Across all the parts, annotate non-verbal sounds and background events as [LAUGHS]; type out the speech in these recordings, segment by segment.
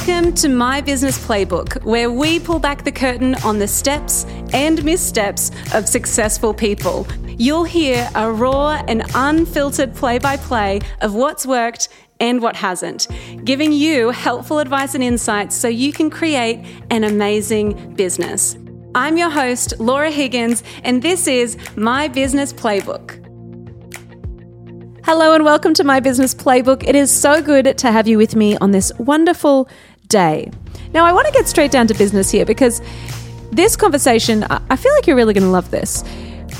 Welcome to My Business Playbook, where we pull back the curtain on the steps and missteps of successful people. You'll hear a raw and unfiltered play by play of what's worked and what hasn't, giving you helpful advice and insights so you can create an amazing business. I'm your host, Laura Higgins, and this is My Business Playbook. Hello, and welcome to My Business Playbook. It is so good to have you with me on this wonderful day. Now, I want to get straight down to business here because this conversation, I feel like you're really going to love this.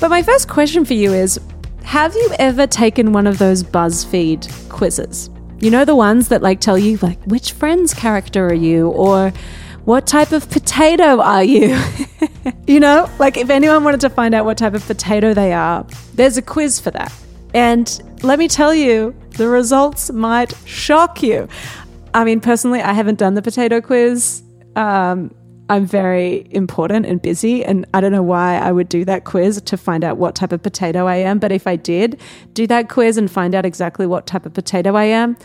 But my first question for you is Have you ever taken one of those BuzzFeed quizzes? You know, the ones that like tell you, like, which friend's character are you? Or what type of potato are you? [LAUGHS] you know, like if anyone wanted to find out what type of potato they are, there's a quiz for that. And let me tell you, the results might shock you. I mean, personally, I haven't done the potato quiz. Um, I'm very important and busy, and I don't know why I would do that quiz to find out what type of potato I am. But if I did do that quiz and find out exactly what type of potato I am,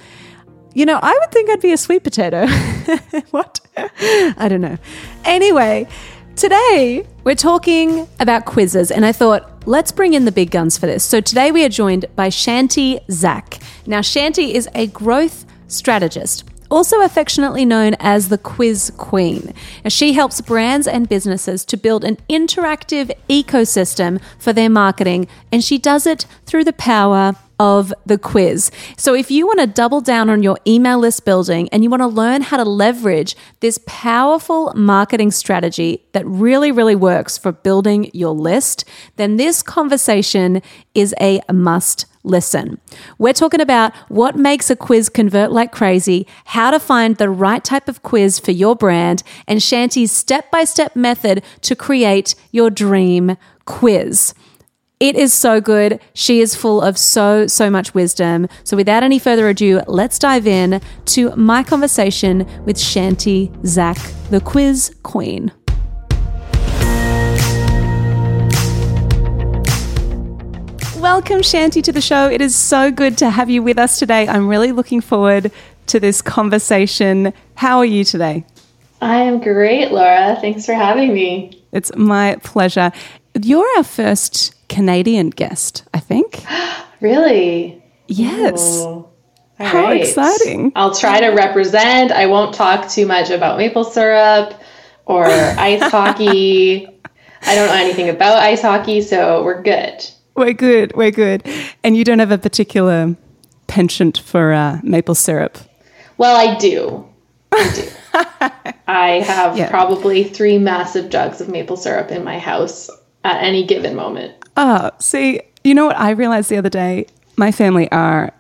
you know, I would think I'd be a sweet potato. [LAUGHS] what? I don't know. Anyway, Today, we're talking about quizzes, and I thought, let's bring in the big guns for this. So, today we are joined by Chanti Zak. Now, Chanti is a growth strategist also affectionately known as the Quiz Queen. Now, she helps brands and businesses to build an interactive ecosystem for their marketing, and she does it through the power of the quiz. So, if you want to double down on your email list building and you want to learn how to leverage this powerful marketing strategy that really, really works for building your list, then this conversation is a must listen. We're talking about what makes a quiz convert like crazy, how to find the right type of quiz for your brand, and Chanti's step by step method to create your dream quiz. It is so good. She is full of so, so much wisdom. So, without any further ado, let's dive in to my conversation with Chanti Zak, the quiz queen. Welcome, Chanti, to the show. It is so good to have you with us today. I'm really looking forward to this conversation. How are you today? I am great, Laura. Thanks for having me. It's my pleasure. You're our first Canadian guest, I think. [GASPS] really? Yes. Ooh. How right. exciting. I'll try to represent. I won't talk too much about maple syrup or [LAUGHS] ice hockey. I don't know anything about ice hockey, so we're good. We're good. We're good. And you don't have a particular penchant for uh, maple syrup? Well, I do. I do. [LAUGHS] I have yeah. probably three massive jugs of maple syrup in my house at any given moment. Oh, see, you know what I realized the other day? My family are,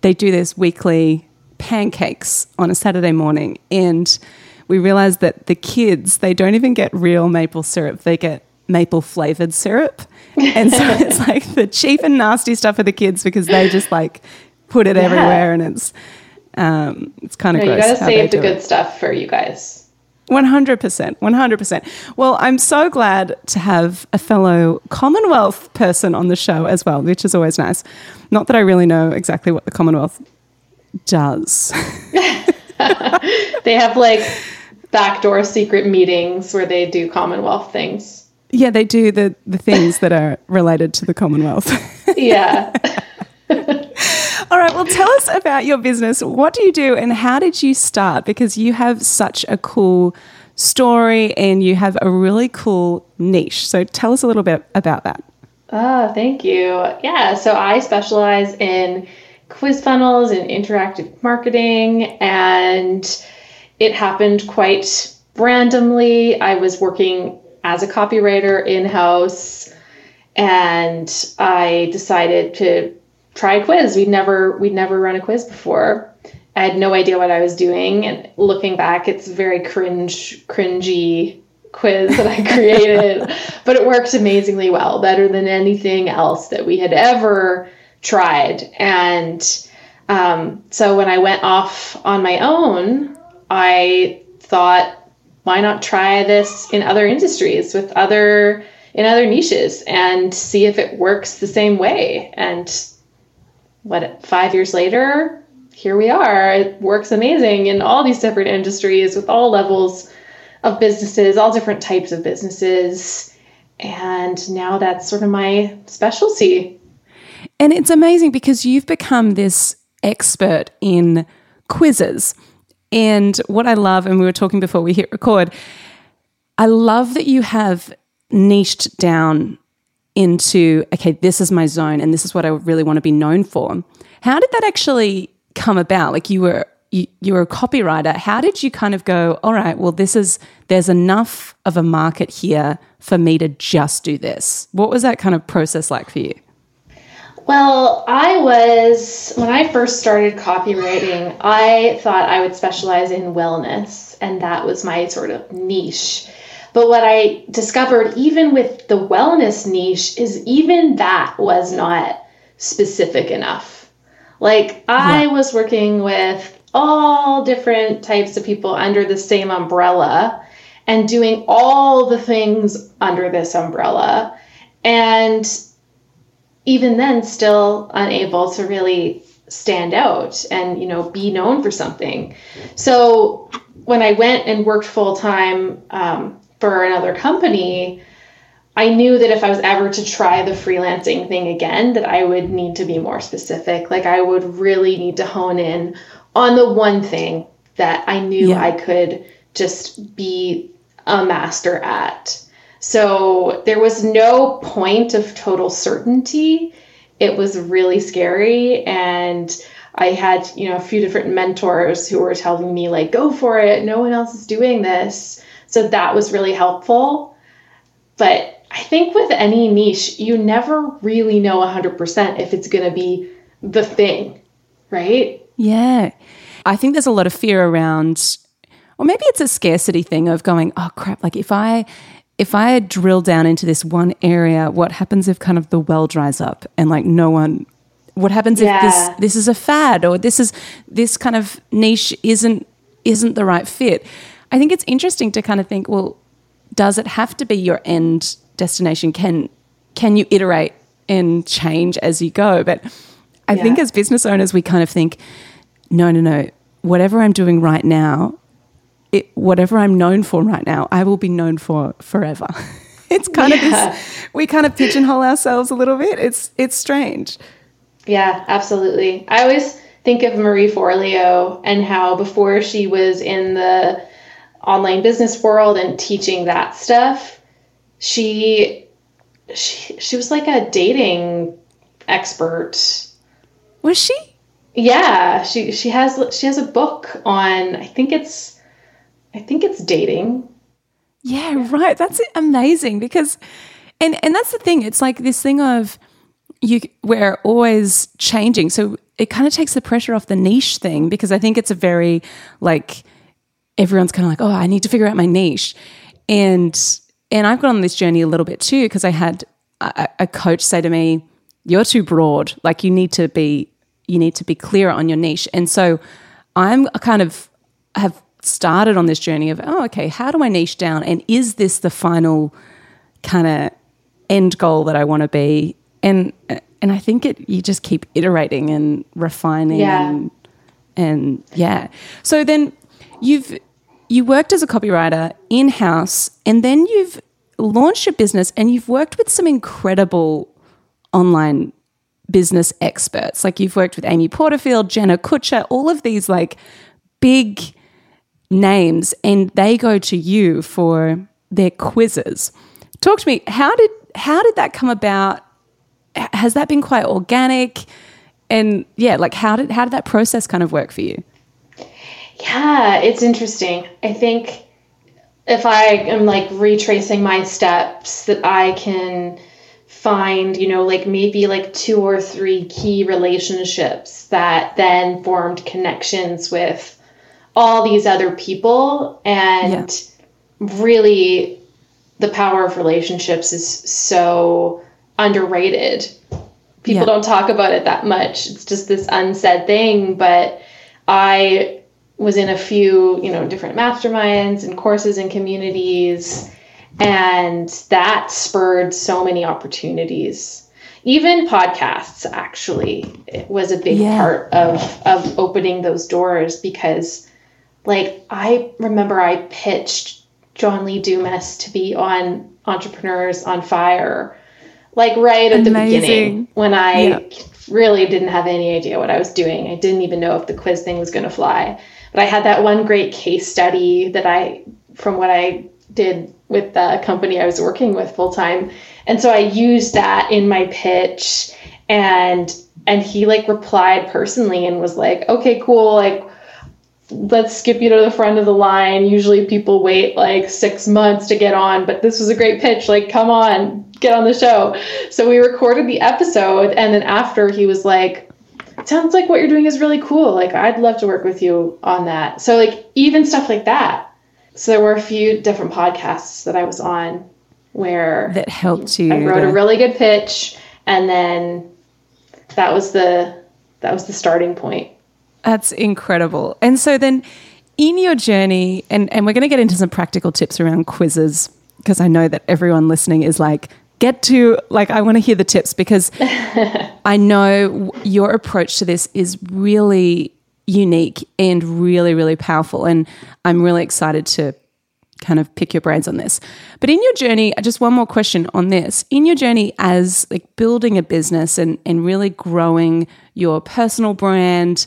they do this weekly pancakes on a Saturday morning. And we realized that the kids, they don't even get real maple syrup, they get maple flavored syrup. And so [LAUGHS] it's like the cheap and nasty stuff for the kids because they just like put it yeah. everywhere and it's um, it's kind of no, gross. You gotta save the good it. stuff for you guys. 100%. 100%. Well, I'm so glad to have a fellow Commonwealth person on the show as well, which is always nice. Not that I really know exactly what the Commonwealth does. [LAUGHS] they have like backdoor secret meetings where they do Commonwealth things. Yeah, they do the, the things that are related to the Commonwealth. [LAUGHS] yeah. [LAUGHS] All right, well, tell us about your business. What do you do and how did you start? Because you have such a cool story and you have a really cool niche. So tell us a little bit about that. Oh, thank you. Yeah, so I specialize in quiz funnels and interactive marketing, and it happened quite randomly. I was working as a copywriter in house, and I decided to try a quiz. We'd never we'd never run a quiz before. I had no idea what I was doing, and looking back, it's very cringe, cringy quiz that I [LAUGHS] created, but it worked amazingly well, better than anything else that we had ever tried. And um, so when I went off on my own, I thought, why not try this in other industries with other in other niches and see if it works the same way and what five years later here we are. It works amazing in all these different industries with all levels of businesses, all different types of businesses. And now that's sort of my specialty. And it's amazing because you've become this expert in quizzes. And what I love, and we were talking before we hit record, I love that you have niched down into, okay, this is my zone and this is what I really want to be known for. How did that actually come about? Like you were you, were a copywriter. How did you kind of go, all right, well, this is, there's enough of a market here for me to just do this? What was that kind of process like for you? Well, I was, when I first started copywriting, I thought I would specialize in wellness, and that was my sort of niche. But what I discovered, even with the wellness niche, is even that was not specific enough. Like, I yeah. was working with all different types of people under the same umbrella and doing all the things under this umbrella. And even then, still unable to really stand out and, you know, be known for something. So when I went and worked full time um, for another company, I knew that if I was ever to try the freelancing thing again, that I would need to be more specific. Like I would really need to hone in on the one thing that I knew yeah. I could just be a master at. So there was no point of total certainty. It was really scary and I had, you know, a few different mentors who were telling me like go for it, no one else is doing this. So that was really helpful. But I think with any niche, you never really know 100% if it's going to be the thing, right? Yeah. I think there's a lot of fear around or maybe it's a scarcity thing of going, oh crap, like if I if I drill down into this one area, what happens if kind of the well dries up and like no one what happens yeah. if this this is a fad or this is this kind of niche isn't isn't the right fit? I think it's interesting to kind of think, well, does it have to be your end destination? Can can you iterate and change as you go? But I yeah. think as business owners, we kind of think, no, no, no. Whatever I'm doing right now, it, whatever I'm known for right now, I will be known for forever. [LAUGHS] it's kind yeah. of this. We kind of pigeonhole ourselves a little bit. It's it's strange. Yeah, absolutely. I always think of Marie Forleo and how before she was in the online business world and teaching that stuff, she she she was like a dating expert. Was she? Yeah, she she has she has a book on I think it's I think it's dating. Yeah, right. That's amazing because and and that's the thing. It's like this thing of you we're always changing. So it kind of takes the pressure off the niche thing because I think it's a very like everyone's kind of like, oh, I need to figure out my niche. And and I've gone on this journey a little bit too because I had a, a coach say to me, "You're too broad. Like you need to be you need to be clear on your niche." And so I'm kind of have started on this journey of, oh, okay, how do I niche down? And is this the final kind of end goal that I want to be? And and I think it you just keep iterating and refining yeah. and and yeah. So then you've you worked as a copywriter in house, and then you've launched your business, and you've worked with some incredible online business experts. Like you've worked with Amy Porterfield, Jenna Kutcher, all of these like big names, and they go to you for their quizzes. Talk to me. How did how did that come about? Has that been quite organic? And yeah, like how did how did that process kind of work for you? Yeah, it's interesting. I think if I am like retracing my steps, that I can find, you know, like maybe like two or three key relationships that then formed connections with all these other people. And yeah. really, the power of relationships is so underrated. People yeah. don't talk about it that much. It's just this unsaid thing, but I was in a few, you know, different masterminds and courses and communities. And that spurred so many opportunities. even podcasts actually it was a big yeah. part of of opening those doors because like I remember I pitched John Lee Dumas to be on Entrepreneurs on Fire like right at Amazing. the beginning when I yep. really didn't have any idea what I was doing. I didn't even know if the quiz thing was going to fly. But I had that one great case study that I from what I did with the company I was working with full time. And so I used that in my pitch and and he like replied personally and was like, "Okay, cool. Like let's skip you to the front of the line. Usually people wait like 6 months to get on, but this was a great pitch. Like come on, get on the show." So we recorded the episode and then after he was like, sounds like what you're doing is really cool. Like I'd love to work with you on that. So like even stuff like that so there were a few different podcasts that I was on where that helped you. I wrote to... a really good pitch, and then that was the that was the starting point. That's incredible. And so then in your journey, and, and we're going to get into some practical tips around quizzes because I know that everyone listening is like, get to, like, I want to hear the tips because [LAUGHS] I know your approach to this is really unique and really, really powerful. And I'm really excited to kind of pick your brains on this. But in your journey, uh, just one more question on this. In your journey as like building a business and, and really growing your personal brand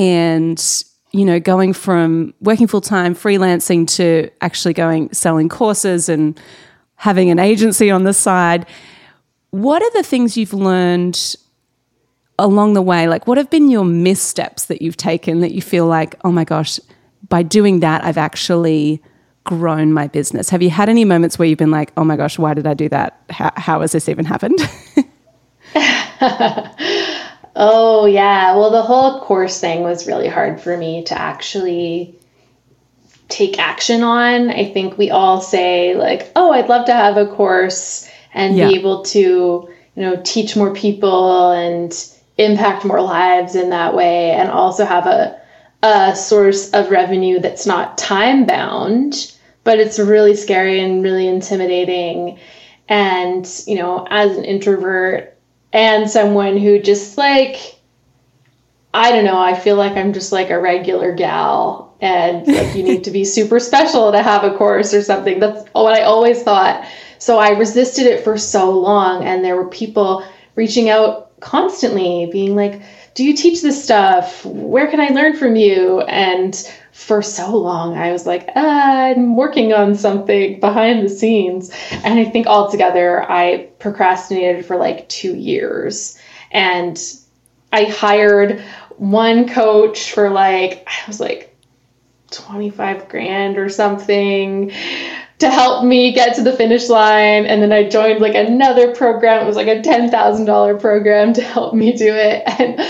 and you know, going from working full time, freelancing to actually going selling courses and having an agency on the side. What are the things you've learned along the way, like what have been your missteps that you've taken that you feel like, oh my gosh, by doing that, I've actually grown my business? Have you had any moments where you've been like, oh my gosh, why did I do that? How, how has this even happened? [LAUGHS] [LAUGHS] oh, yeah. Well, the whole course thing was really hard for me to actually take action on. I think we all say, like, oh, I'd love to have a course and yeah. be able to, you know, teach more people and impact more lives in that way and also have a a source of revenue that's not time bound but it's really scary and really intimidating and you know as an introvert and someone who just like I don't know, I feel like I'm just like a regular gal and like you need to be [LAUGHS] super special to have a course or something. That's what I always thought. So I resisted it for so long and there were people reaching out constantly being like, Do you teach this stuff? Where can I learn from you? And for so long, I was like, ah, I'm working on something behind the scenes. And I think altogether, I procrastinated for like two years. And I hired one coach for like, I was like 25 grand or something to help me get to the finish line. And then I joined like another program. It was like a $10,000 program to help me do it. And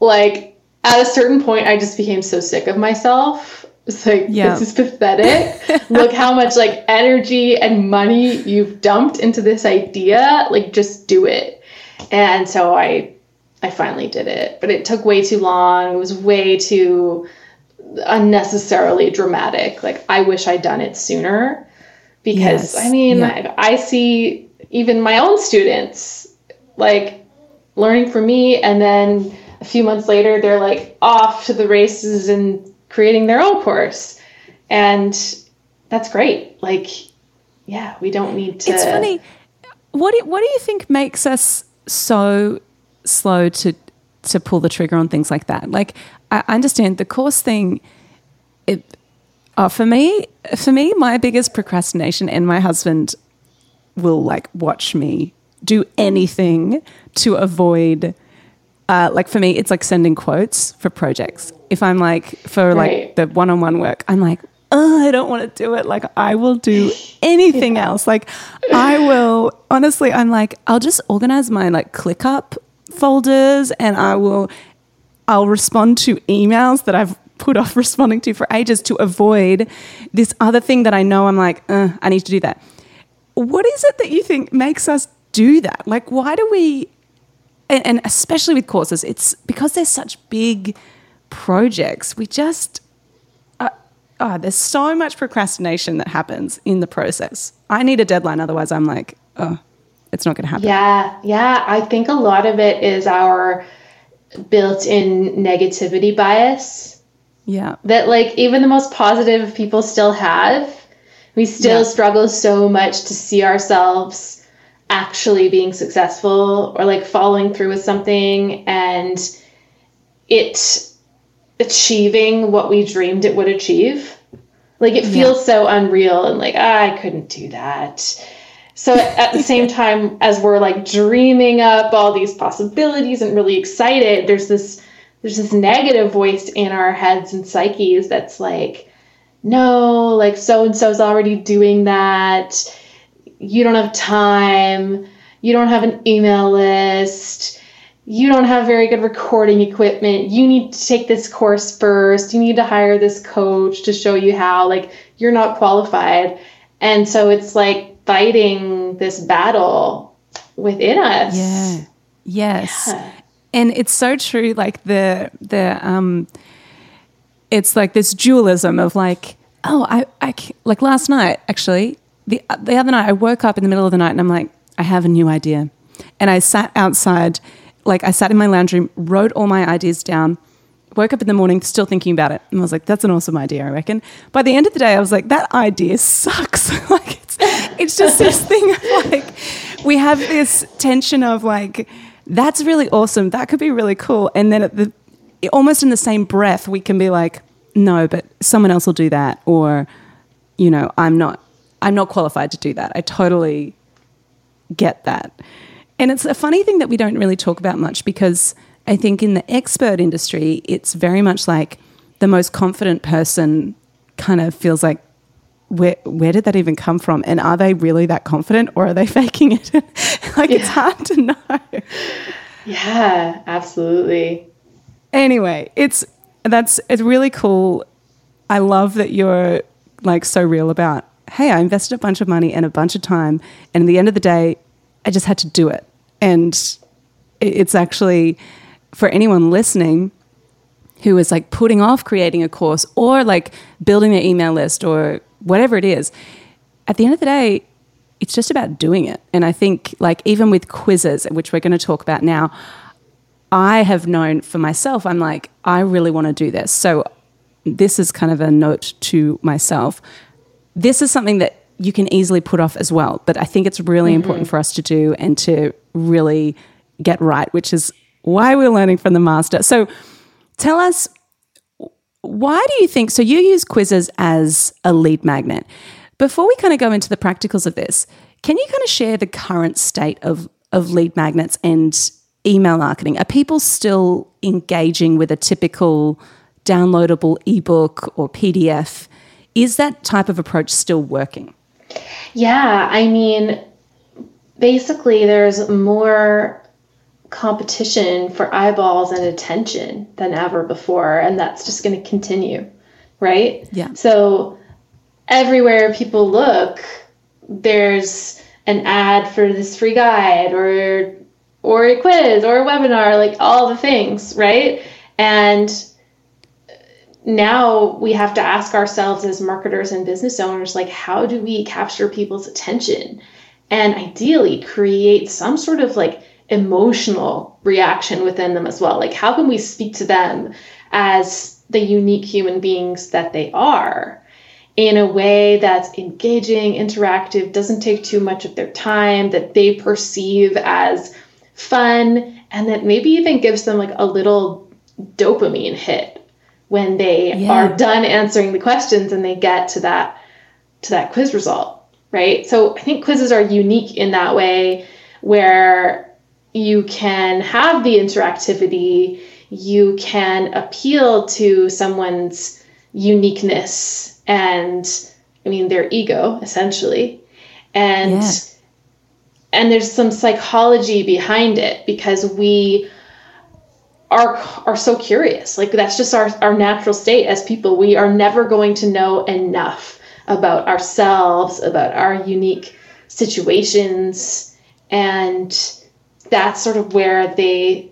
like at a certain point, I just became so sick of myself. It's like, yeah. this is pathetic. [LAUGHS] Look how much like energy and money you've dumped into this idea. Like, just do it. And so I, I finally did it, but it took way too long. It was way too unnecessarily dramatic. Like, I wish I'd done it sooner because yes. I mean, yeah. I, I see even my own students like learning from me, and then a few months later, they're like off to the races and creating their own course, and that's great. Like, yeah, we don't need to. It's funny. What do, what do you think makes us so slow to to pull the trigger on things like that? Like, I understand the course thing. It uh, for me, for me, my biggest procrastination, and my husband will like watch me do anything to avoid. Uh, like for me, it's like sending quotes for projects. If I'm like for like the one-on-one work, I'm like, oh, I don't want to do it. Like I will do [LAUGHS] anything yeah. else. Like I will honestly, I'm like, I'll just organize my like ClickUp folders and I will I'll respond to emails that I've put off [LAUGHS] responding to for ages to avoid this other thing that I know I'm like, uh, I need to do that. What is it that you think makes us do that? Like, why do we, and, and especially with courses, it's because they're such big projects, we just, uh, oh, there's so much procrastination that happens in the process. I need a deadline, otherwise, I'm like, oh, it's not going to happen. Yeah, yeah. I think a lot of it is our built-in negativity bias. Yeah. That like even the most positive people still have. We still yeah. struggle so much to see ourselves actually being successful or like following through with something and it achieving what we dreamed it would achieve. Like it feels yeah. so unreal and like ah, I couldn't do that. So at the [LAUGHS] same time as we're like dreaming up all these possibilities and really excited, there's this there's this negative voice in our heads and psyches that's like, no, like so and so's already doing that. You don't have time. You don't have an email list. You don't have very good recording equipment. You need to take this course first. You need to hire this coach to show you how. Like, you're not qualified. And so it's like fighting this battle within us. Yeah. Yes. Yeah. And it's so true like the the um it's like this dualism of like oh I I like last night actually the the other night I woke up in the middle of the night and I'm like I have a new idea. And I sat outside like I sat in my lounge room, wrote all my ideas down woke up in the morning still thinking about it and I was like, that's an awesome idea, I reckon. By the end of the day, I was like, that idea sucks. [LAUGHS] like it's it's just this thing of like we have this tension of like, that's really awesome. That could be really cool. And then at the almost in the same breath, we can be like, no, but someone else will do that, or, you know, I'm not I'm not qualified to do that. I totally get that. And it's a funny thing that we don't really talk about much because I think in the expert industry, it's very much like the most confident person kind of feels like, where where did that even come from? And are they really that confident or are they [LAUGHS] faking it? [LAUGHS] like yeah. it's hard to know. Yeah, absolutely. Anyway, it's that's it's really cool. I love that you're like so real about, hey, I invested a bunch of money and a bunch of time and at the end of the day, I just had to do it. And it's actually for anyone listening who is like putting off creating a course or like building their email list or whatever it is, at the end of the day, it's just about doing it. And I think, like, even with quizzes, which we're going to talk about now, I have known for myself, I'm like, I really want to do this. So, this is kind of a note to myself. This is something that you can easily put off as well. But I think it's really mm-hmm. important for us to do and to really get right, which is why we're learning from the master. So tell us, why do you think? So you use quizzes as a lead magnet. Before we kind of go into the practicals of this, can you kind of share the current state of, of lead magnets and email marketing? Are people still engaging with a typical downloadable ebook or PDF? Is that type of approach still working? Yeah, I mean, basically, there's more competition for eyeballs and attention than ever before and that's just going to continue right? Yeah. So everywhere people look there's an ad for this free guide or or a quiz or a webinar like all the things right? And now we have to ask ourselves as marketers and business owners like how do we capture people's attention and ideally create some sort of like emotional reaction within them as well. Like, how can we speak to them as the unique human beings that they are in a way that's engaging, interactive, doesn't take too much of their time, that they perceive as fun, and that maybe even gives them like a little dopamine hit when they yeah. are done answering the questions and they get to that to that quiz result right so i think quizzes are unique in that way where you can have the interactivity, you can appeal to someone's uniqueness and I mean their ego essentially. And yeah. and there's some psychology behind it because we are are so curious. Like that's just our our natural state as people. We are never going to know enough about ourselves, about our unique situations and that's sort of where they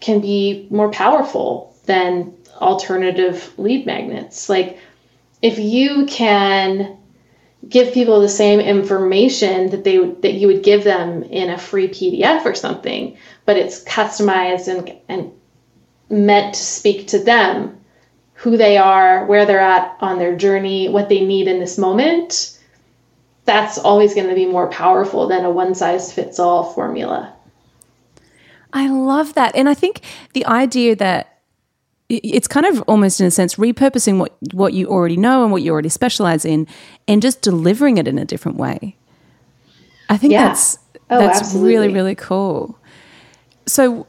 can be more powerful than alternative lead magnets. Like if you can give people the same information that they that you would give them in a free PDF or something, but it's customized and and meant to speak to them, who they are, where they're at on their journey, what they need in this moment. That's always going to be more powerful than a one size fits all formula. I love that. And I think the idea that it's kind of almost in a sense repurposing what what you already know and what you already specialize in and just delivering it in a different way. I think yeah. that's oh, that's absolutely. really really cool. So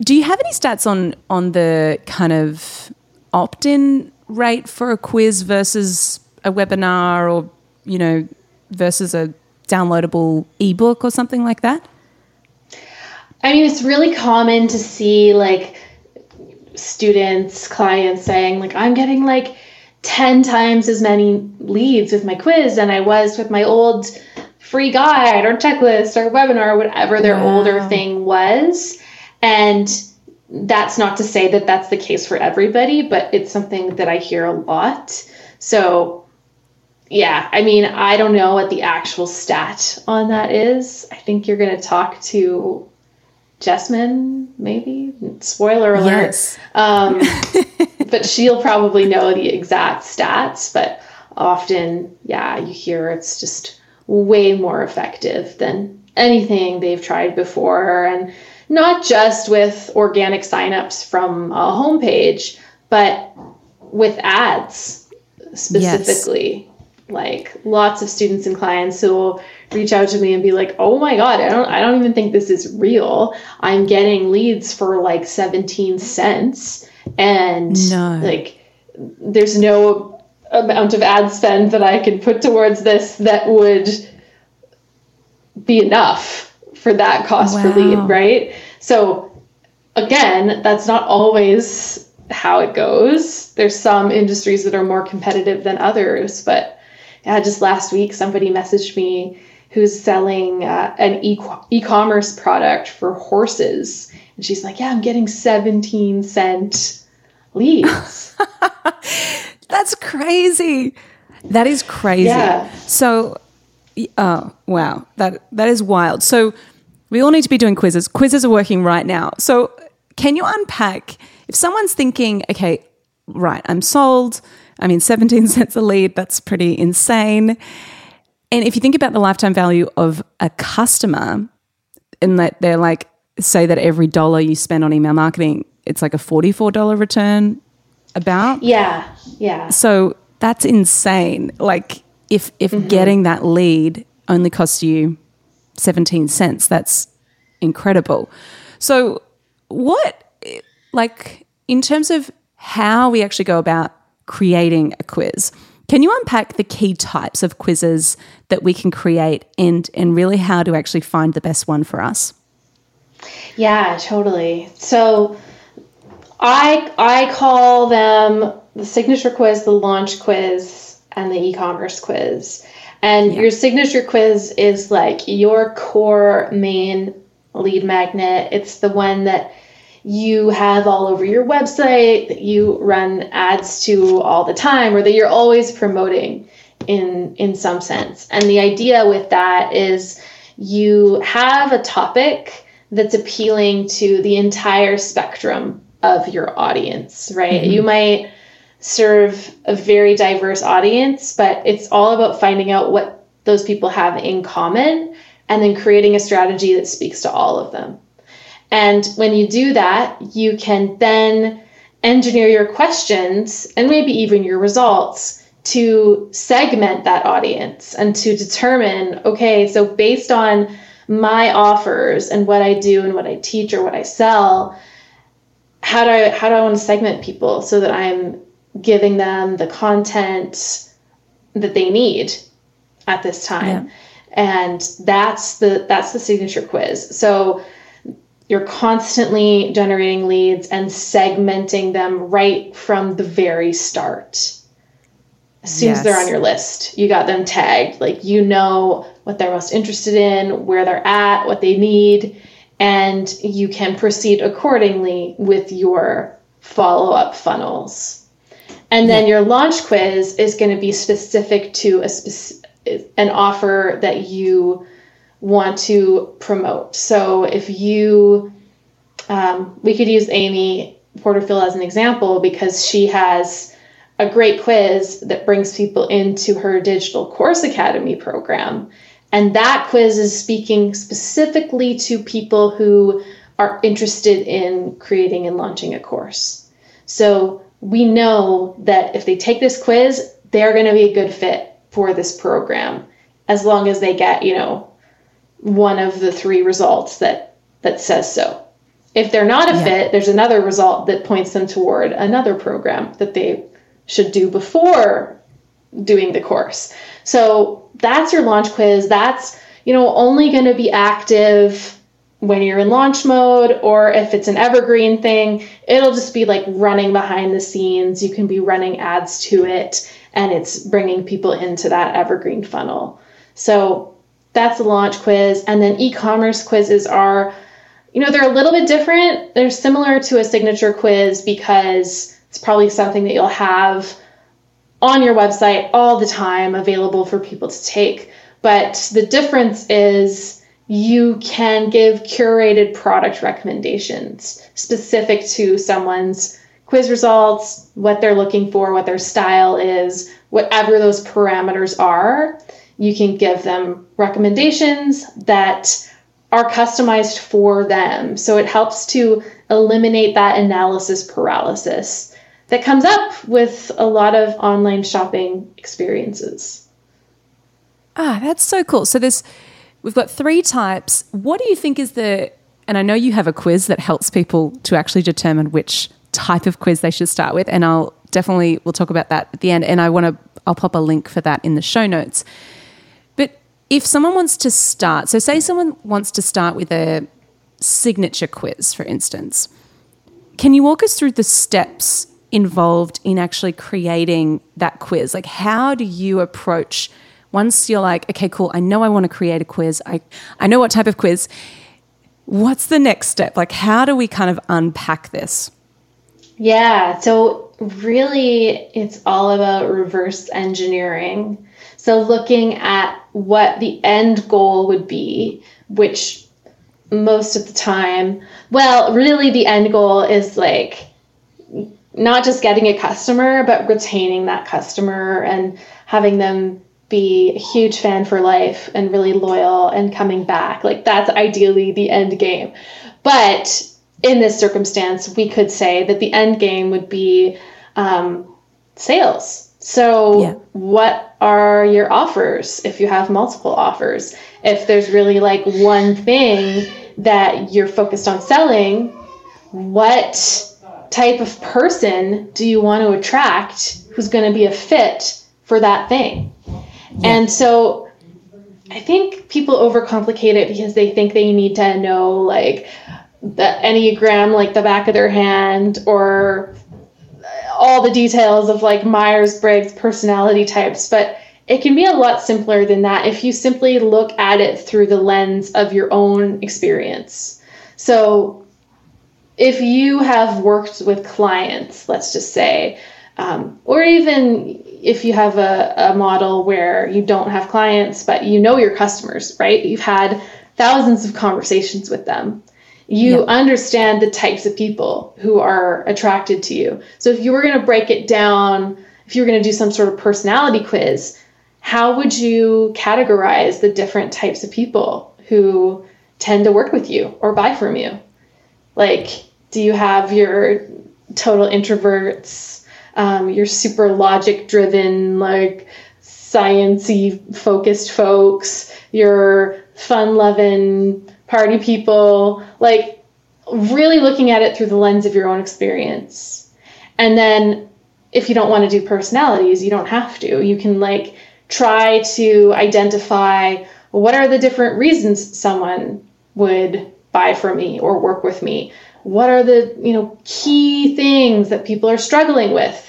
do you have any stats on on the kind of opt-in rate for a quiz versus a webinar or you know versus a downloadable ebook or something like that? I mean, it's really common to see like students, clients saying, like, I'm getting like 10 times as many leads with my quiz than I was with my old free guide or checklist or webinar or whatever their wow. older thing was. And that's not to say that that's the case for everybody, but it's something that I hear a lot. So, yeah, I mean, I don't know what the actual stat on that is. I think you're going to talk to Jessamine, maybe. Spoiler alert. Yes. Um, [LAUGHS] but she'll probably know the exact stats. But often, yeah, you hear it's just way more effective than anything they've tried before. And not just with organic signups from a homepage, but with ads specifically. Yes. Like lots of students and clients who will reach out to me and be like, "Oh my god, I don't I don't even think this is real. I'm getting leads for like 17 cents and no. like there's no amount of ad spend that I could put towards this that would be enough for that cost wow. per lead, right? So again, that's not always how it goes. There's some industries that are more competitive than others, but yeah, just last week somebody messaged me who's selling uh, an e- e-commerce product for horses and she's like yeah i'm getting 17 cent leads [LAUGHS] that's crazy that is crazy yeah. so oh wow that that is wild so we all need to be doing quizzes quizzes are working right now so can you unpack if someone's thinking okay right i'm sold i mean [LAUGHS] 17 cents a lead that's pretty insane and if you think about the lifetime value of a customer, and that they're like, say that every dollar you spend on email marketing, it's like a $44 return about. Yeah. Yeah. So that's insane. Like if if mm-hmm. getting that lead only costs you 17 cents, that's incredible. So what like in terms of how we actually go about creating a quiz, can you unpack the key types of quizzes that we can create and, and really how to actually find the best one for us? Yeah, totally. So I I call them the signature quiz, the launch quiz, and the e-commerce quiz. And yeah. your signature quiz is like your core main lead magnet. It's the one that you have all over your website that you run ads to all the time or that you're always promoting in in some sense. And the idea with that is you have a topic that's appealing to the entire spectrum of your audience, right? Mm-hmm. You might serve a very diverse audience, but it's all about finding out what those people have in common and then creating a strategy that speaks to all of them. And when you do that, you can then engineer your questions and maybe even your results to segment that audience and to determine okay, so based on my offers and what I do and what I teach or what I sell, how do I how do I want to segment people so that I'm giving them the content that they need at this time. Yeah. And that's the that's the signature quiz. So you're constantly generating leads and segmenting them right from the very start. As soon yes. as they're on your list, you got them tagged. Like you know what they're most interested in, where they're at, what they need, and you can proceed accordingly with your follow up funnels. And then your launch quiz is going to be specific to a spec- an offer that you want to promote. So if you, um, we could use Amy Porterfield as an example because she has a great quiz that brings people into her digital course academy program. And that quiz is speaking specifically to people who are interested in creating and launching a course. So we know that if they take this quiz, they're going to be a good fit for this program as long as they get, you know, one of the three results that that says so. If they're not a yeah. fit, there's another result that points them toward another program that they should do before doing the course. So that's your launch quiz. That's, you know, only going to be active when you're in launch mode or if it's an evergreen thing, it'll just be like running behind the scenes. You can be running ads to it and it's bringing people into that evergreen funnel. So that's the launch quiz. And then e commerce quizzes are, you know, they're a little bit different. They're similar to a signature quiz because it's probably something that you'll have on your website all the time available for people to take. But the difference is you can give curated product recommendations specific to someone's quiz results, what they're looking for, what their style is, whatever those parameters are. You can give them recommendations that are customized for them. So it helps to eliminate that analysis paralysis that comes up with a lot of online shopping experiences. Ah, that's so cool. So there's we've got three types. What do you think is the and I know you have a quiz that helps people to actually determine which type of quiz they should start with and I'll definitely we'll talk about that at the end and I want to I'll pop a link for that in the show notes. But if someone wants to start, so say someone wants to start with a signature quiz for instance, can you walk us through the steps involved in actually creating that quiz? Like, how do you approach once you're like, okay, cool, I know I want to create a quiz, I, I know what type of quiz. What's the next step? Like, how do we kind of unpack this? Yeah, so really, it's all about reverse engineering. So, looking at what the end goal would be, which most of the time, well, really, the end goal is like not just getting a customer, but retaining that customer and having them be a huge fan for life and really loyal and coming back. Like that's ideally the end game. But in this circumstance, we could say that the end game would be um, sales. So, yeah. what are your offers if you have multiple offers? If there's really like one thing that you're focused on selling, what type of person do you want to attract who's going to be a fit for that thing? And so I think people overcomplicate it because they think they need to know like the Enneagram like the back of their hand or all the details of like Myers Briggs personality types. But it can be a lot simpler than that if you simply look at it through the lens of your own experience. So if you have worked with clients, let's just say, um, or even if you have a, a model where you don't have clients, but you know your customers, right? You've had thousands of conversations with them. You yeah. understand the types of people who are attracted to you. So if you were going to break it down, if you were going to do some sort of personality quiz, how would you categorize the different types of people who tend to work with you or buy from you? Like, do you have your total introverts, um, your super logic driven, like sciency focused folks, your fun loving party people, like really looking at it through the lens of your own experience. And then if you don't want to do personalities, you don't have to. You can like try to identify what are the different reasons someone would buy from me or work with me what are the you know key things that people are struggling with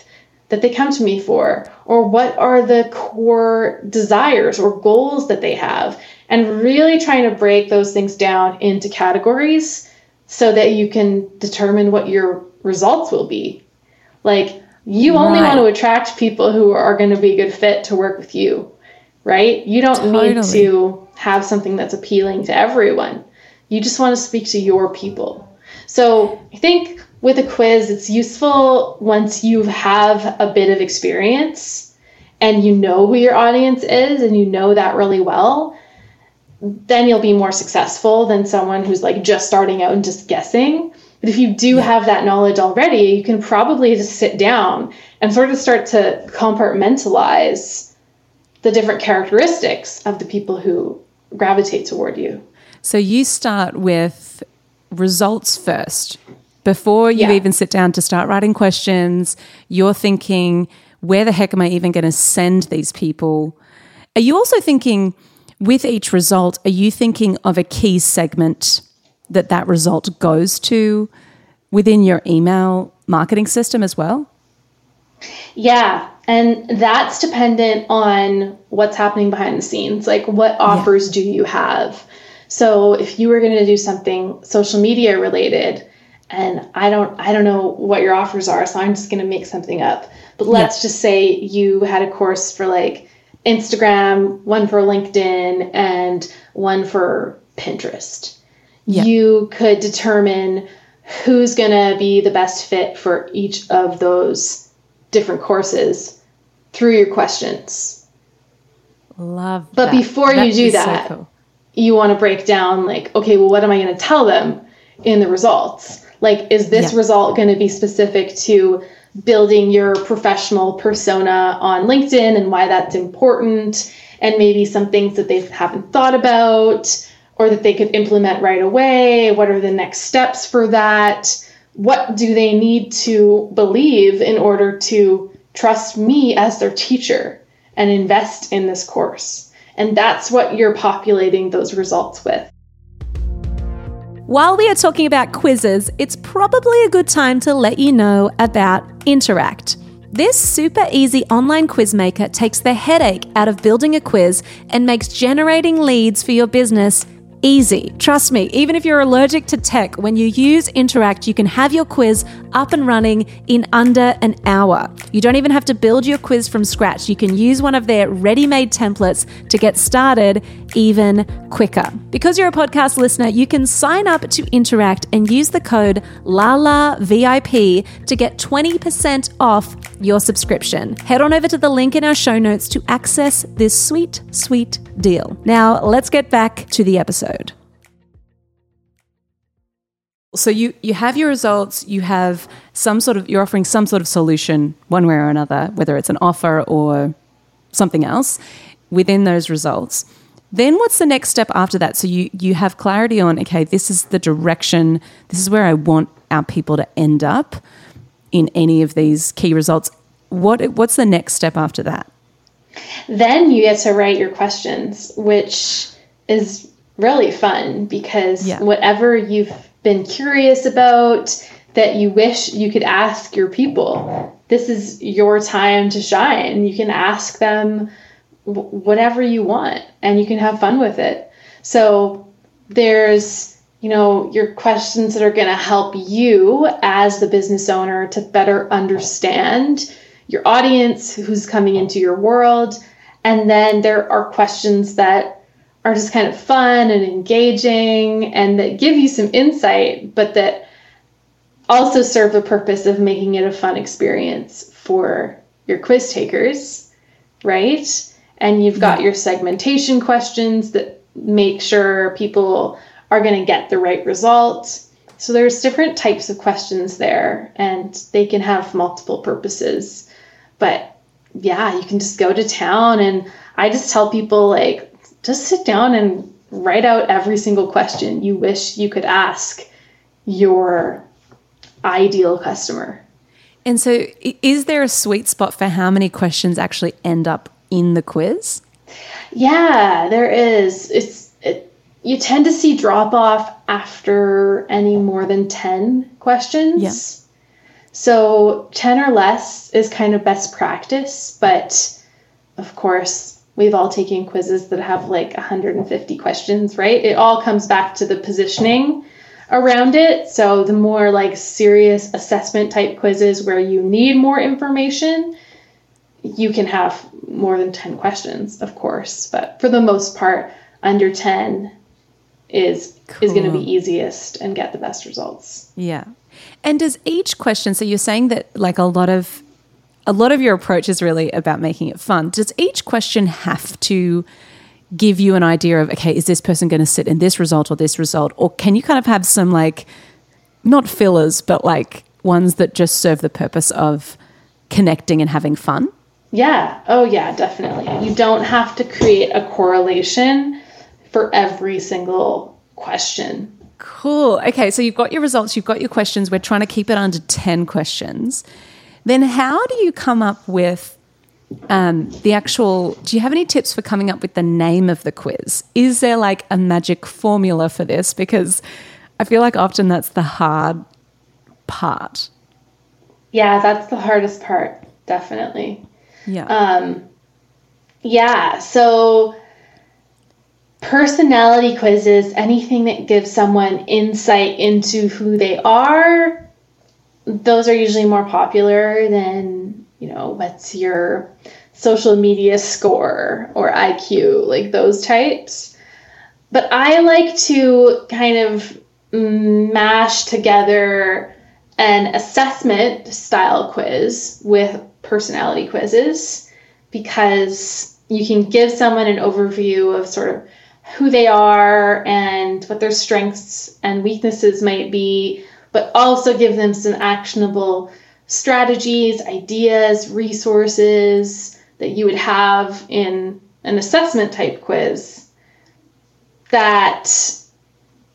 that they come to me for or what are the core desires or goals that they have and really trying to break those things down into categories so that you can determine what your results will be like You only right. want to attract people who are going to be a good fit to work with you, right? You don't totally. need to have something that's appealing to everyone. You just want to speak to your people. So I think with a quiz, it's useful once you have a bit of experience and you know who your audience is and you know that really well, then you'll be more successful than someone who's like just starting out and just guessing. But if you do have that knowledge already, you can probably just sit down and sort of start to compartmentalize the different characteristics of the people who gravitate toward you. So you start with results first. Before you yeah. even sit down to start writing questions, you're thinking, where the heck am I even going to send these people? Are you also thinking, with each result, are you thinking of a key segment that that result goes to within your email marketing system as well? Yeah, and that's dependent on what's happening behind the scenes. Like, what offers yeah. do you have? So if you were going to do something social media related, and I don't I don't know what your offers are, so I'm just going to make something up. But let's yeah. just say you had a course for like Instagram, one for LinkedIn, and one for Pinterest. Yeah. You could determine who's going to be the best fit for each of those different courses through your questions. Love But that. before that you do that, so cool you want to break down like okay well what am i going to tell them in the results like is this yeah. result going to be specific to building your professional persona on linkedin and why that's important and maybe some things that they haven't thought about or that they could implement right away what are the next steps for that what do they need to believe in order to trust me as their teacher and invest in this course and that's what you're populating those results with. While we are talking about quizzes, it's probably a good time to let you know about Interact. This super easy online quiz maker takes the headache out of building a quiz and makes generating leads for your business easy. Trust me, even if you're allergic to tech, when you use Interact, you can have your quiz up and running in under an hour. You don't even have to build your quiz from scratch. You can use one of their ready made templates to get started even quicker. Because you're a podcast listener, you can sign up to Interact and use the code LALAVIP to get 20% off your subscription. Head on over to the link in our show notes to access this sweet, sweet deal. Now, let's get back to the episode. So you you have your results, you have some sort of you're offering some sort of solution one way or another, whether it's an offer or something else within those results. Then what's the next step after that? So you you have clarity on okay, this is the direction, this is where I want our people to end up in any of these key results. What what's the next step after that? Then you get to write your questions, which is really fun because yeah. whatever you've been curious about that you wish you could ask your people, this is your time to shine. You can ask them whatever you want and you can have fun with it. So there's, you know, your questions that are going to help you as the business owner to better understand your audience who's coming into your world. And then there are questions that are just kind of fun and engaging and that give you some insight, but that also serve the purpose of making it a fun experience for your quiz takers, right? And you've got mm-hmm. your segmentation questions that make sure people are going to get the right result. So there's different types of questions there and they can have multiple purposes. But yeah, you can just go to town. And I just tell people, like, just sit down and write out every single question you wish you could ask your ideal customer. And so, is there a sweet spot for how many questions actually end up in the quiz? Yeah, there is. It's it, you tend to see drop off after any more than 10 questions. Yeah. So 10 or less is kind of best practice, but of course, we've all taken quizzes that have like 150 questions, right? It all comes back to the positioning around it. So the more like serious assessment type quizzes where you need more information, you can have more than 10 questions, of course, but for the most part, under 10 is cool. is going to be easiest and get the best results. Yeah. And does each question so you're saying that like a lot of a lot of your approach is really about making it fun. Does each question have to give you an idea of okay, is this person going to sit in this result or this result or can you kind of have some like not fillers but like ones that just serve the purpose of connecting and having fun? Yeah. Oh, yeah, definitely. You don't have to create a correlation for every single question. Cool. Okay, so you've got your results, you've got your questions. We're trying to keep it under 10 questions. Then, how do you come up with um, the actual? Do you have any tips for coming up with the name of the quiz? Is there like a magic formula for this? Because I feel like often that's the hard part. Yeah, that's the hardest part, definitely. Yeah. Um, yeah. So personality quizzes, anything that gives someone insight into who they are, those are usually more popular than, you know, what's your social media score or IQ, like those types. But I like to kind of mash together an assessment style quiz with personality quizzes because you can give someone an overview of sort of who they are and what their strengths and weaknesses might be, but also give them some actionable strategies, ideas, resources that you would have in an assessment type quiz that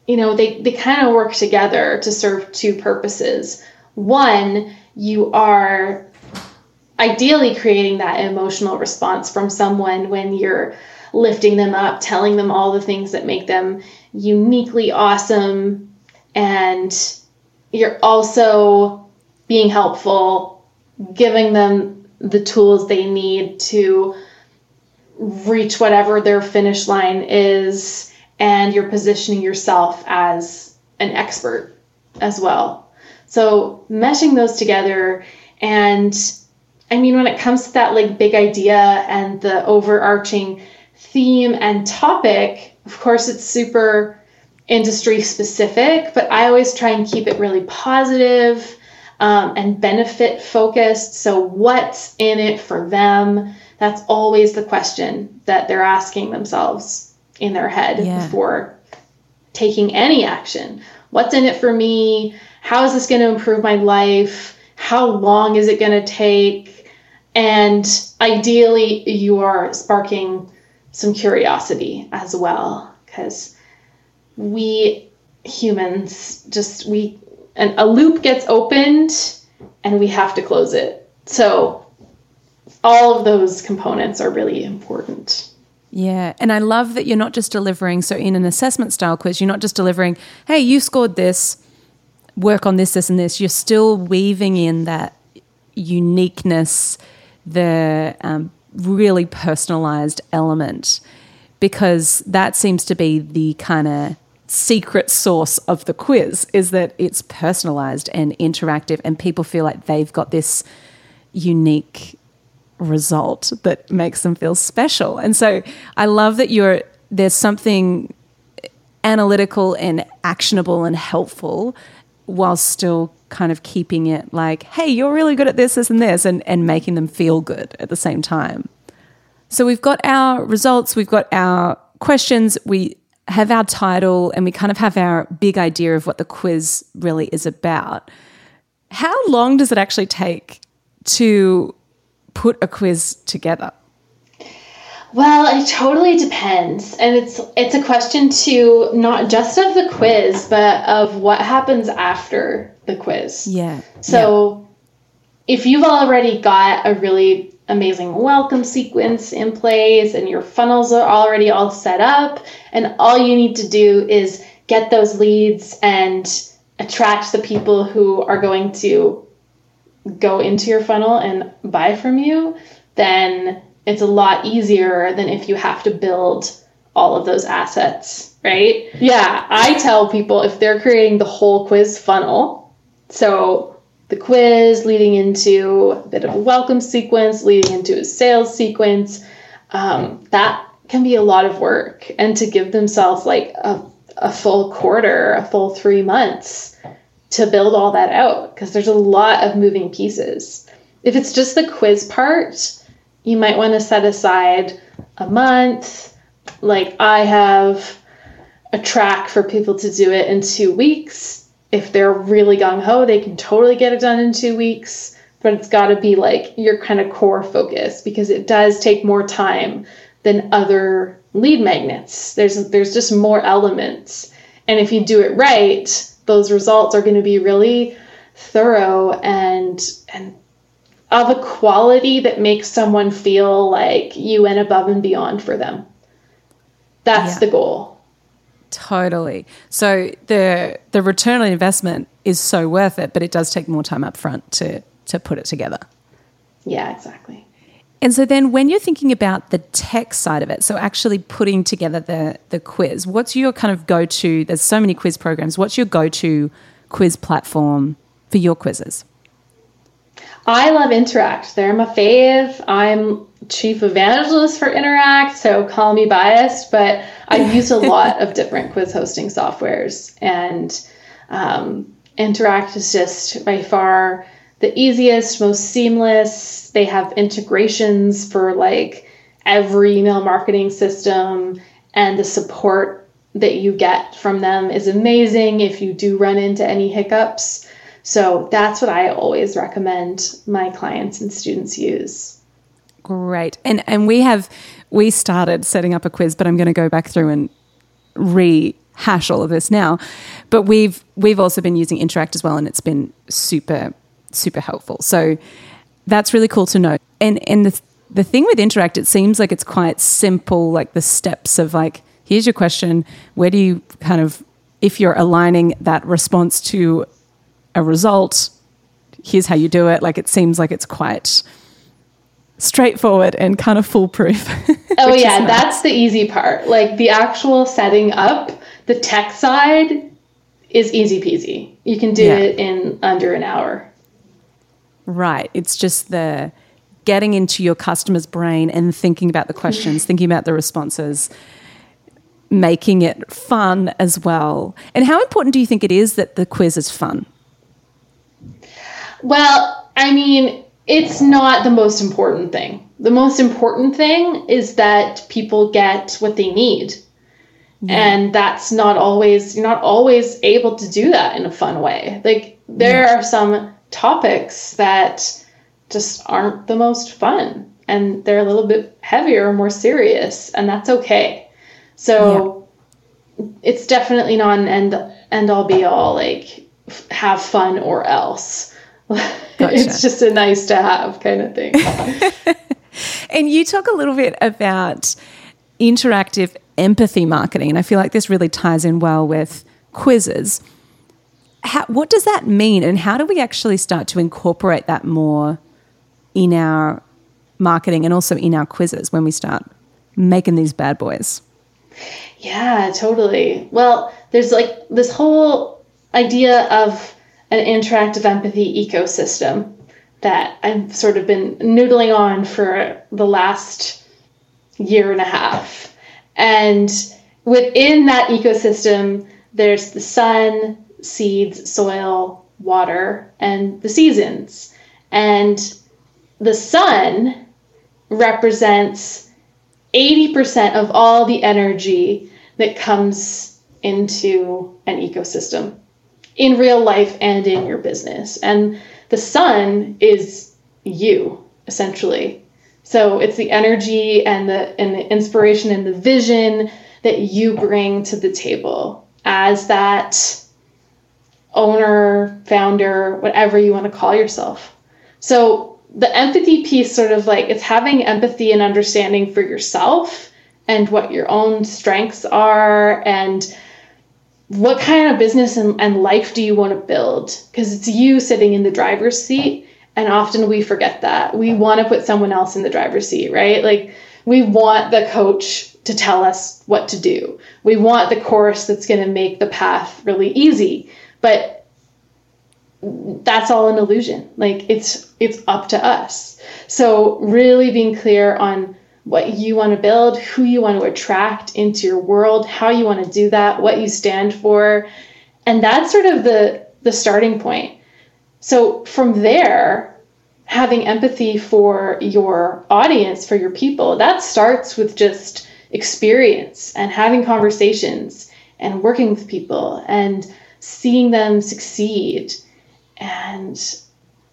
you know they, they kind of work together to serve two purposes. One you are ideally creating that emotional response from someone when you're lifting them up, telling them all the things that make them uniquely awesome, and you're also being helpful, giving them the tools they need to reach whatever their finish line is, and you're positioning yourself as an expert as well. So, meshing those together and I mean, when it comes to that like big idea and the overarching theme and topic, of course, it's super industry specific, but I always try and keep it really positive, um, and benefit focused. So, what's in it for them? That's always the question that they're asking themselves in their head yeah. before taking any action. What's in it for me? How is this going to improve my life? How long is it going to take? And ideally, you are sparking some curiosity as well, because we humans just, we, and a loop gets opened and we have to close it. So, all of those components are really important. Yeah. And I love that you're not just delivering, so in an assessment style quiz, you're not just delivering, hey, you scored this, work on this, this, and this. You're still weaving in that uniqueness the um, really personalized element because that seems to be the kind of secret source of the quiz is that it's personalized and interactive and people feel like they've got this unique result that makes them feel special. And so I love that you're there's something analytical and actionable and helpful while still kind of keeping it like, hey, you're really good at this, this, and this, and, and making them feel good at the same time. So we've got our results, we've got our questions, we have our title, and we kind of have our big idea of what the quiz really is about. How long does it actually take to put a quiz together? Well, it totally depends. And it's it's a question to not just of the quiz, but of what happens after the quiz. Yeah. So yeah. if you've already got a really amazing welcome sequence in place and your funnels are already all set up. And all you need to do is get those leads and attract the people who are going to go into your funnel and buy from you, then it's a lot easier than if you have to build all of those assets right? Yeah, I tell people if they're creating the whole quiz funnel, so the quiz leading into a bit of a welcome sequence, leading into a sales sequence, um, that can be a lot of work. And to give themselves like a, a full quarter, a full three months to build all that out, because there's a lot of moving pieces. If it's just the quiz part, you might want to set aside a month. Like I have a track for people to do it in two weeks. If they're really gung ho, they can totally get it done in two weeks. But it's got to be like your kind of core focus because it does take more time than other lead magnets. There's there's just more elements, and if you do it right, those results are going to be really thorough and and of a quality that makes someone feel like you went above and beyond for them. That's yeah. the goal. Totally. So the the return on investment is so worth it, but it does take more time up front to to put it together. Yeah, exactly. And so then when you're thinking about the tech side of it, so actually putting together the the quiz, what's your kind of go-to there's so many quiz programs, what's your go-to quiz platform for your quizzes? I love Interact. They're my fave. I'm chief evangelist for Interact, so call me biased, but I've [LAUGHS] used a lot of different quiz hosting softwares, and um, Interact is just by far the easiest, most seamless. They have integrations for like every email marketing system, and the support that you get from them is amazing if you do run into any hiccups. So that's what I always recommend my clients and students use. Great. And and we have we started setting up a quiz, but I'm going to go back through and rehash all of this now. But we've we've also been using Interact as well and it's been super super helpful. So that's really cool to know. And and the the thing with Interact it seems like it's quite simple like the steps of like here's your question, where do you kind of if you're aligning that response to a result, here's how you do it. Like it seems like it's quite straightforward and kind of foolproof. [LAUGHS] oh yeah, that's the easy part. Like the actual setting up, the tech side is easy peasy. You can do yeah. it in under an hour. Right. It's just the getting into your customer's brain and thinking about the questions, [LAUGHS] thinking about the responses, making it fun as well. And how important do you think it is that the quiz is fun? Well, I mean, it's not the most important thing. The most important thing is that people get what they need. Yeah. And that's not always you're not always able to do that in a fun way. Like there yeah. are some topics that just aren't the most fun and they're a little bit heavier or more serious and that's okay. So yeah. it's definitely not an end end all be all like have fun or else [LAUGHS] Gotcha. it's just a nice to have kind of thing. [LAUGHS] and you talk a little bit about interactive empathy marketing, and I feel like this really ties in well with quizzes. How, what does that mean, and how do we actually start to incorporate that more in our marketing and also in our quizzes when we start making these bad boys? Yeah, totally. Well, there's like this whole idea of an interactive empathy ecosystem that I've sort of been noodling on for the last year and a half. And within that ecosystem, there's the sun, seeds, soil, water, and the seasons. And the sun represents 80% of all the energy that comes into an ecosystem in real life and in your business. And the sun is you, essentially. So it's the energy and the and the inspiration and the vision that you bring to the table as that owner, founder, whatever you want to call yourself. So the empathy piece sort of like it's having empathy and understanding for yourself and what your own strengths are and what kind of business and, and life do you want to build? Because it's you sitting in the driver's seat. And often we forget that. We want to put someone else in the driver's seat, right? Like we want the coach to tell us what to do. We want the course that's going to make the path really easy. But that's all an illusion. Like it's it's up to us. So really being clear on what you want to build, who you want to attract into your world, how you want to do that, what you stand for. And that's sort of the the starting point. So from there, having empathy for your audience, for your people, that starts with just experience and having conversations and working with people and seeing them succeed. And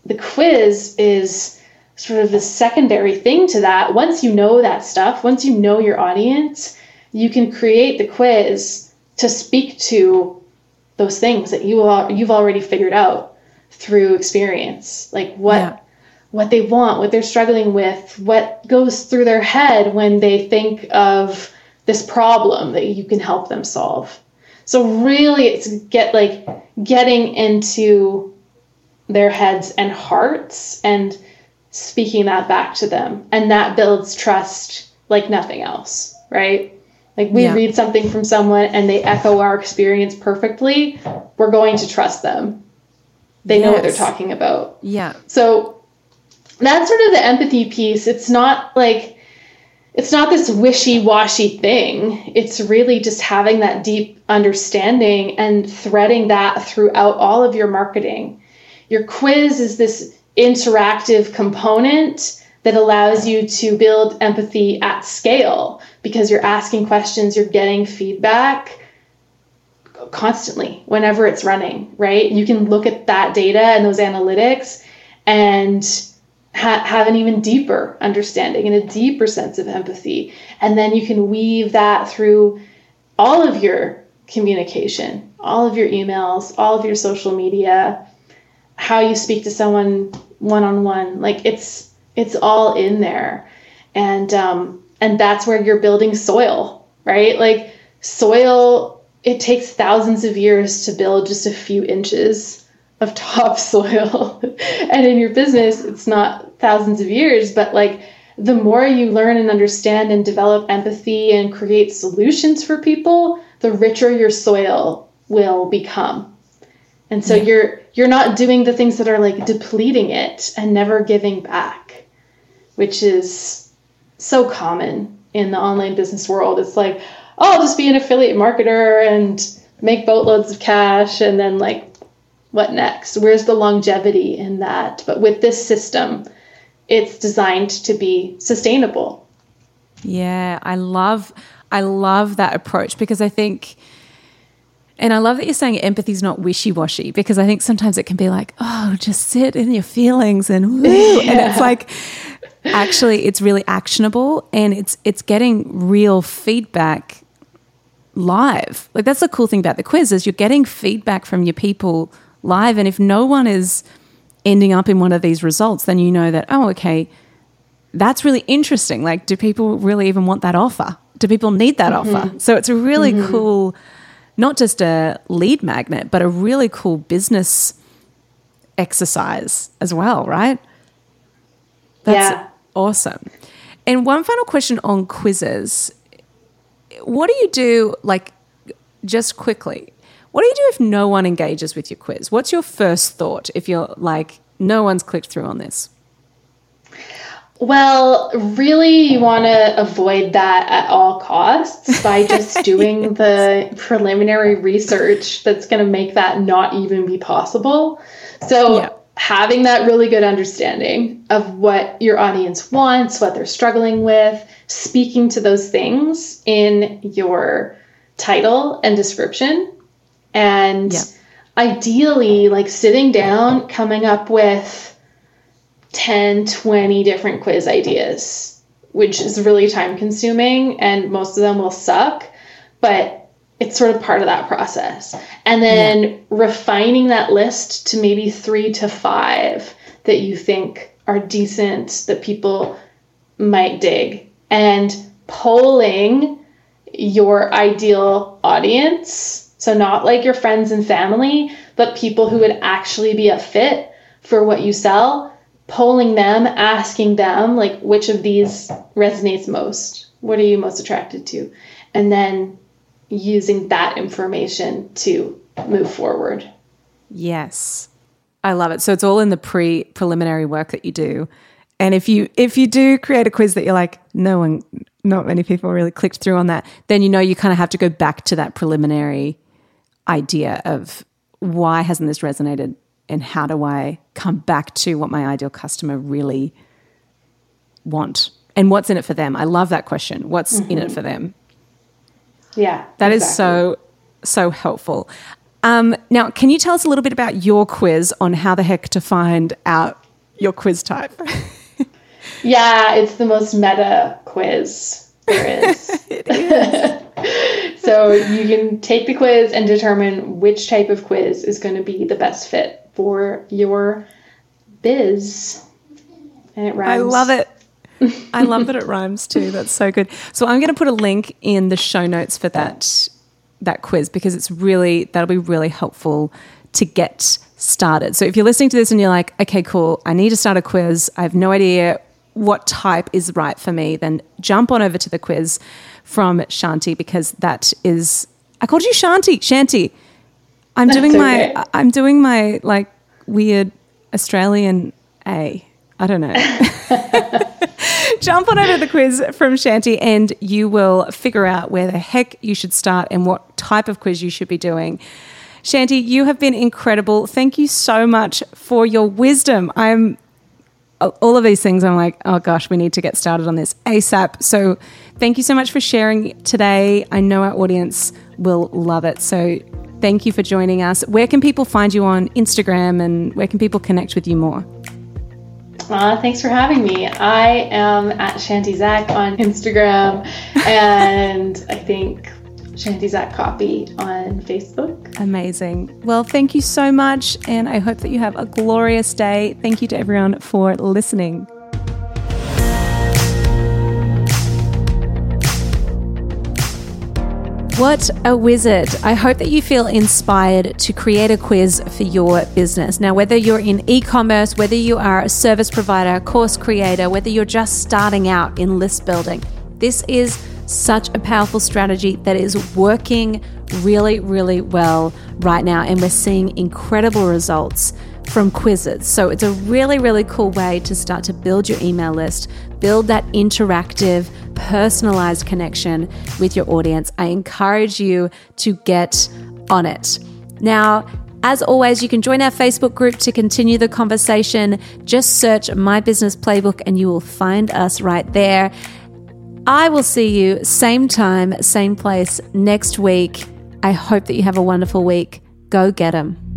the quiz is sort of the secondary thing to that. Once you know that stuff, once you know your audience, you can create the quiz to speak to those things that you are, you've already figured out through experience. Like what yeah. what they want, what they're struggling with, what goes through their head when they think of this problem that you can help them solve. So really it's get like getting into their heads and hearts and speaking that back to them. And that builds trust like nothing else, right? Like we yeah. read something from someone and they echo our experience perfectly, we're going to trust them. They yes. know what they're talking about. Yeah. So that's sort of the empathy piece. It's not like it's not this wishy-washy thing. It's really just having that deep understanding and threading that throughout all of your marketing. Your quiz is this interactive component that allows you to build empathy at scale because you're asking questions, you're getting feedback constantly whenever it's running, right? You can look at that data and those analytics and ha- have an even deeper understanding and a deeper sense of empathy. And then you can weave that through all of your communication, all of your emails, all of your social media, how you speak to someone one on one. Like it's it's all in there, and um, and that's where you're building soil, right? Like soil, it takes thousands of years to build just a few inches of topsoil, [LAUGHS] and in your business, it's not thousands of years, but like the more you learn and understand and develop empathy and create solutions for people, the richer your soil will become. And so yeah. you're you're not doing the things that are like depleting it and never giving back, which is so common in the online business world. It's like, oh, I'll just be an affiliate marketer and make boatloads of cash and then like what next? Where's the longevity in that? But with this system, it's designed to be sustainable. Yeah, I love I love that approach because I think and I love that you're saying empathy is not wishy washy because I think sometimes it can be like, oh, just sit in your feelings and woo. Yeah. And it's like, actually, it's really actionable and it's it's getting real feedback live. Like that's the cool thing about the quiz is you're getting feedback from your people live, and if no one is ending up in one of these results, then you know that oh, okay, that's really interesting. Like, do people really even want that offer? Do people need that mm-hmm. offer? So it's a really mm-hmm. cool not just a lead magnet, but a really cool business exercise as well, right? That's yeah. awesome. And one final question on quizzes. What do you do, like, just quickly? What do you do if no one engages with your quiz? What's your first thought if you're like, no one's clicked through on this? Well, really, you want to avoid that at all costs by just [LAUGHS] doing the preliminary research that's going to make that not even be possible. So, yeah. having that really good understanding of what your audience wants, what they're struggling with, speaking to those things in your title and description, and yeah. ideally, like sitting down, coming up with 10, 20 different quiz ideas, which is really time consuming and most of them will suck, but it's sort of part of that process. And then yeah. refining that list to maybe three to five that you think are decent that people might dig and polling your ideal audience. So, not like your friends and family, but people who would actually be a fit for what you sell polling them, asking them like which of these resonates most What are you most attracted to? And then using that information to move forward. Yes. I love it. So it's all in the pre preliminary work that you do. And if you if you do create a quiz that you're like, no one not many people really clicked through on that, then you know you kind of have to go back to that preliminary idea of why hasn't this resonated and how do I come back to what my ideal customer really want and what's in it for them? I love that question. What's mm-hmm. in it mm-hmm. for them? Yeah. that exactly. is so so helpful. Um, now, can you tell us a little bit about your quiz on how the heck to find out your quiz type? [LAUGHS] yeah, it's the most meta quiz there is. [LAUGHS] is. [LAUGHS] so you can take the quiz and determine which type of quiz is going to be the best fit for your biz. And it rhymes. I love it. [LAUGHS] I love that it rhymes too. That's so good. So I'm going to put a link in the show notes for that that quiz because it's really that'll be really helpful to get started. So if you're listening to this and you're like, okay, cool, I need to start a quiz. I have no idea what type is right for me, then jump on over to the quiz from Chanti because that is I called you Chanti, Chanti. I'm That's doing okay. my I'm doing my like weird Australian A. I don't know. [LAUGHS] Jump on over the quiz from Chanti and you will figure out where the heck you should start and what type of quiz you should be doing. Chanti, you have been incredible. Thank you so much for your wisdom. I'm all of these things. I'm like, oh gosh, we need to get started on this ASAP. So, thank you so much for sharing today. I know our audience will love it. So, thank you for joining us. Where can people find you on Instagram and where can people connect with you more? Uh, thanks for having me. I am at Chanti Zak on Instagram, [LAUGHS] and I think Chanti Zak Copy on Facebook. Amazing. Well, thank you so much, and I hope that you have a glorious day. Thank you to everyone for listening. What a wizard. I hope that you feel inspired to create a quiz for your business. Now, whether you're in e commerce, whether you are a service provider, course creator, whether you're just starting out in list building, this is such a powerful strategy that is working really, really well right now. And we're seeing incredible results from quizzes. So it's a really, really cool way to start to build your email list, build that interactive, personalized connection with your audience. I encourage you to get on it. Now, as always, you can join our Facebook group to continue the conversation. Just search My Business Playbook and you will find us right there. I will see you same time, same place next week. I hope that you have a wonderful week. Go get them.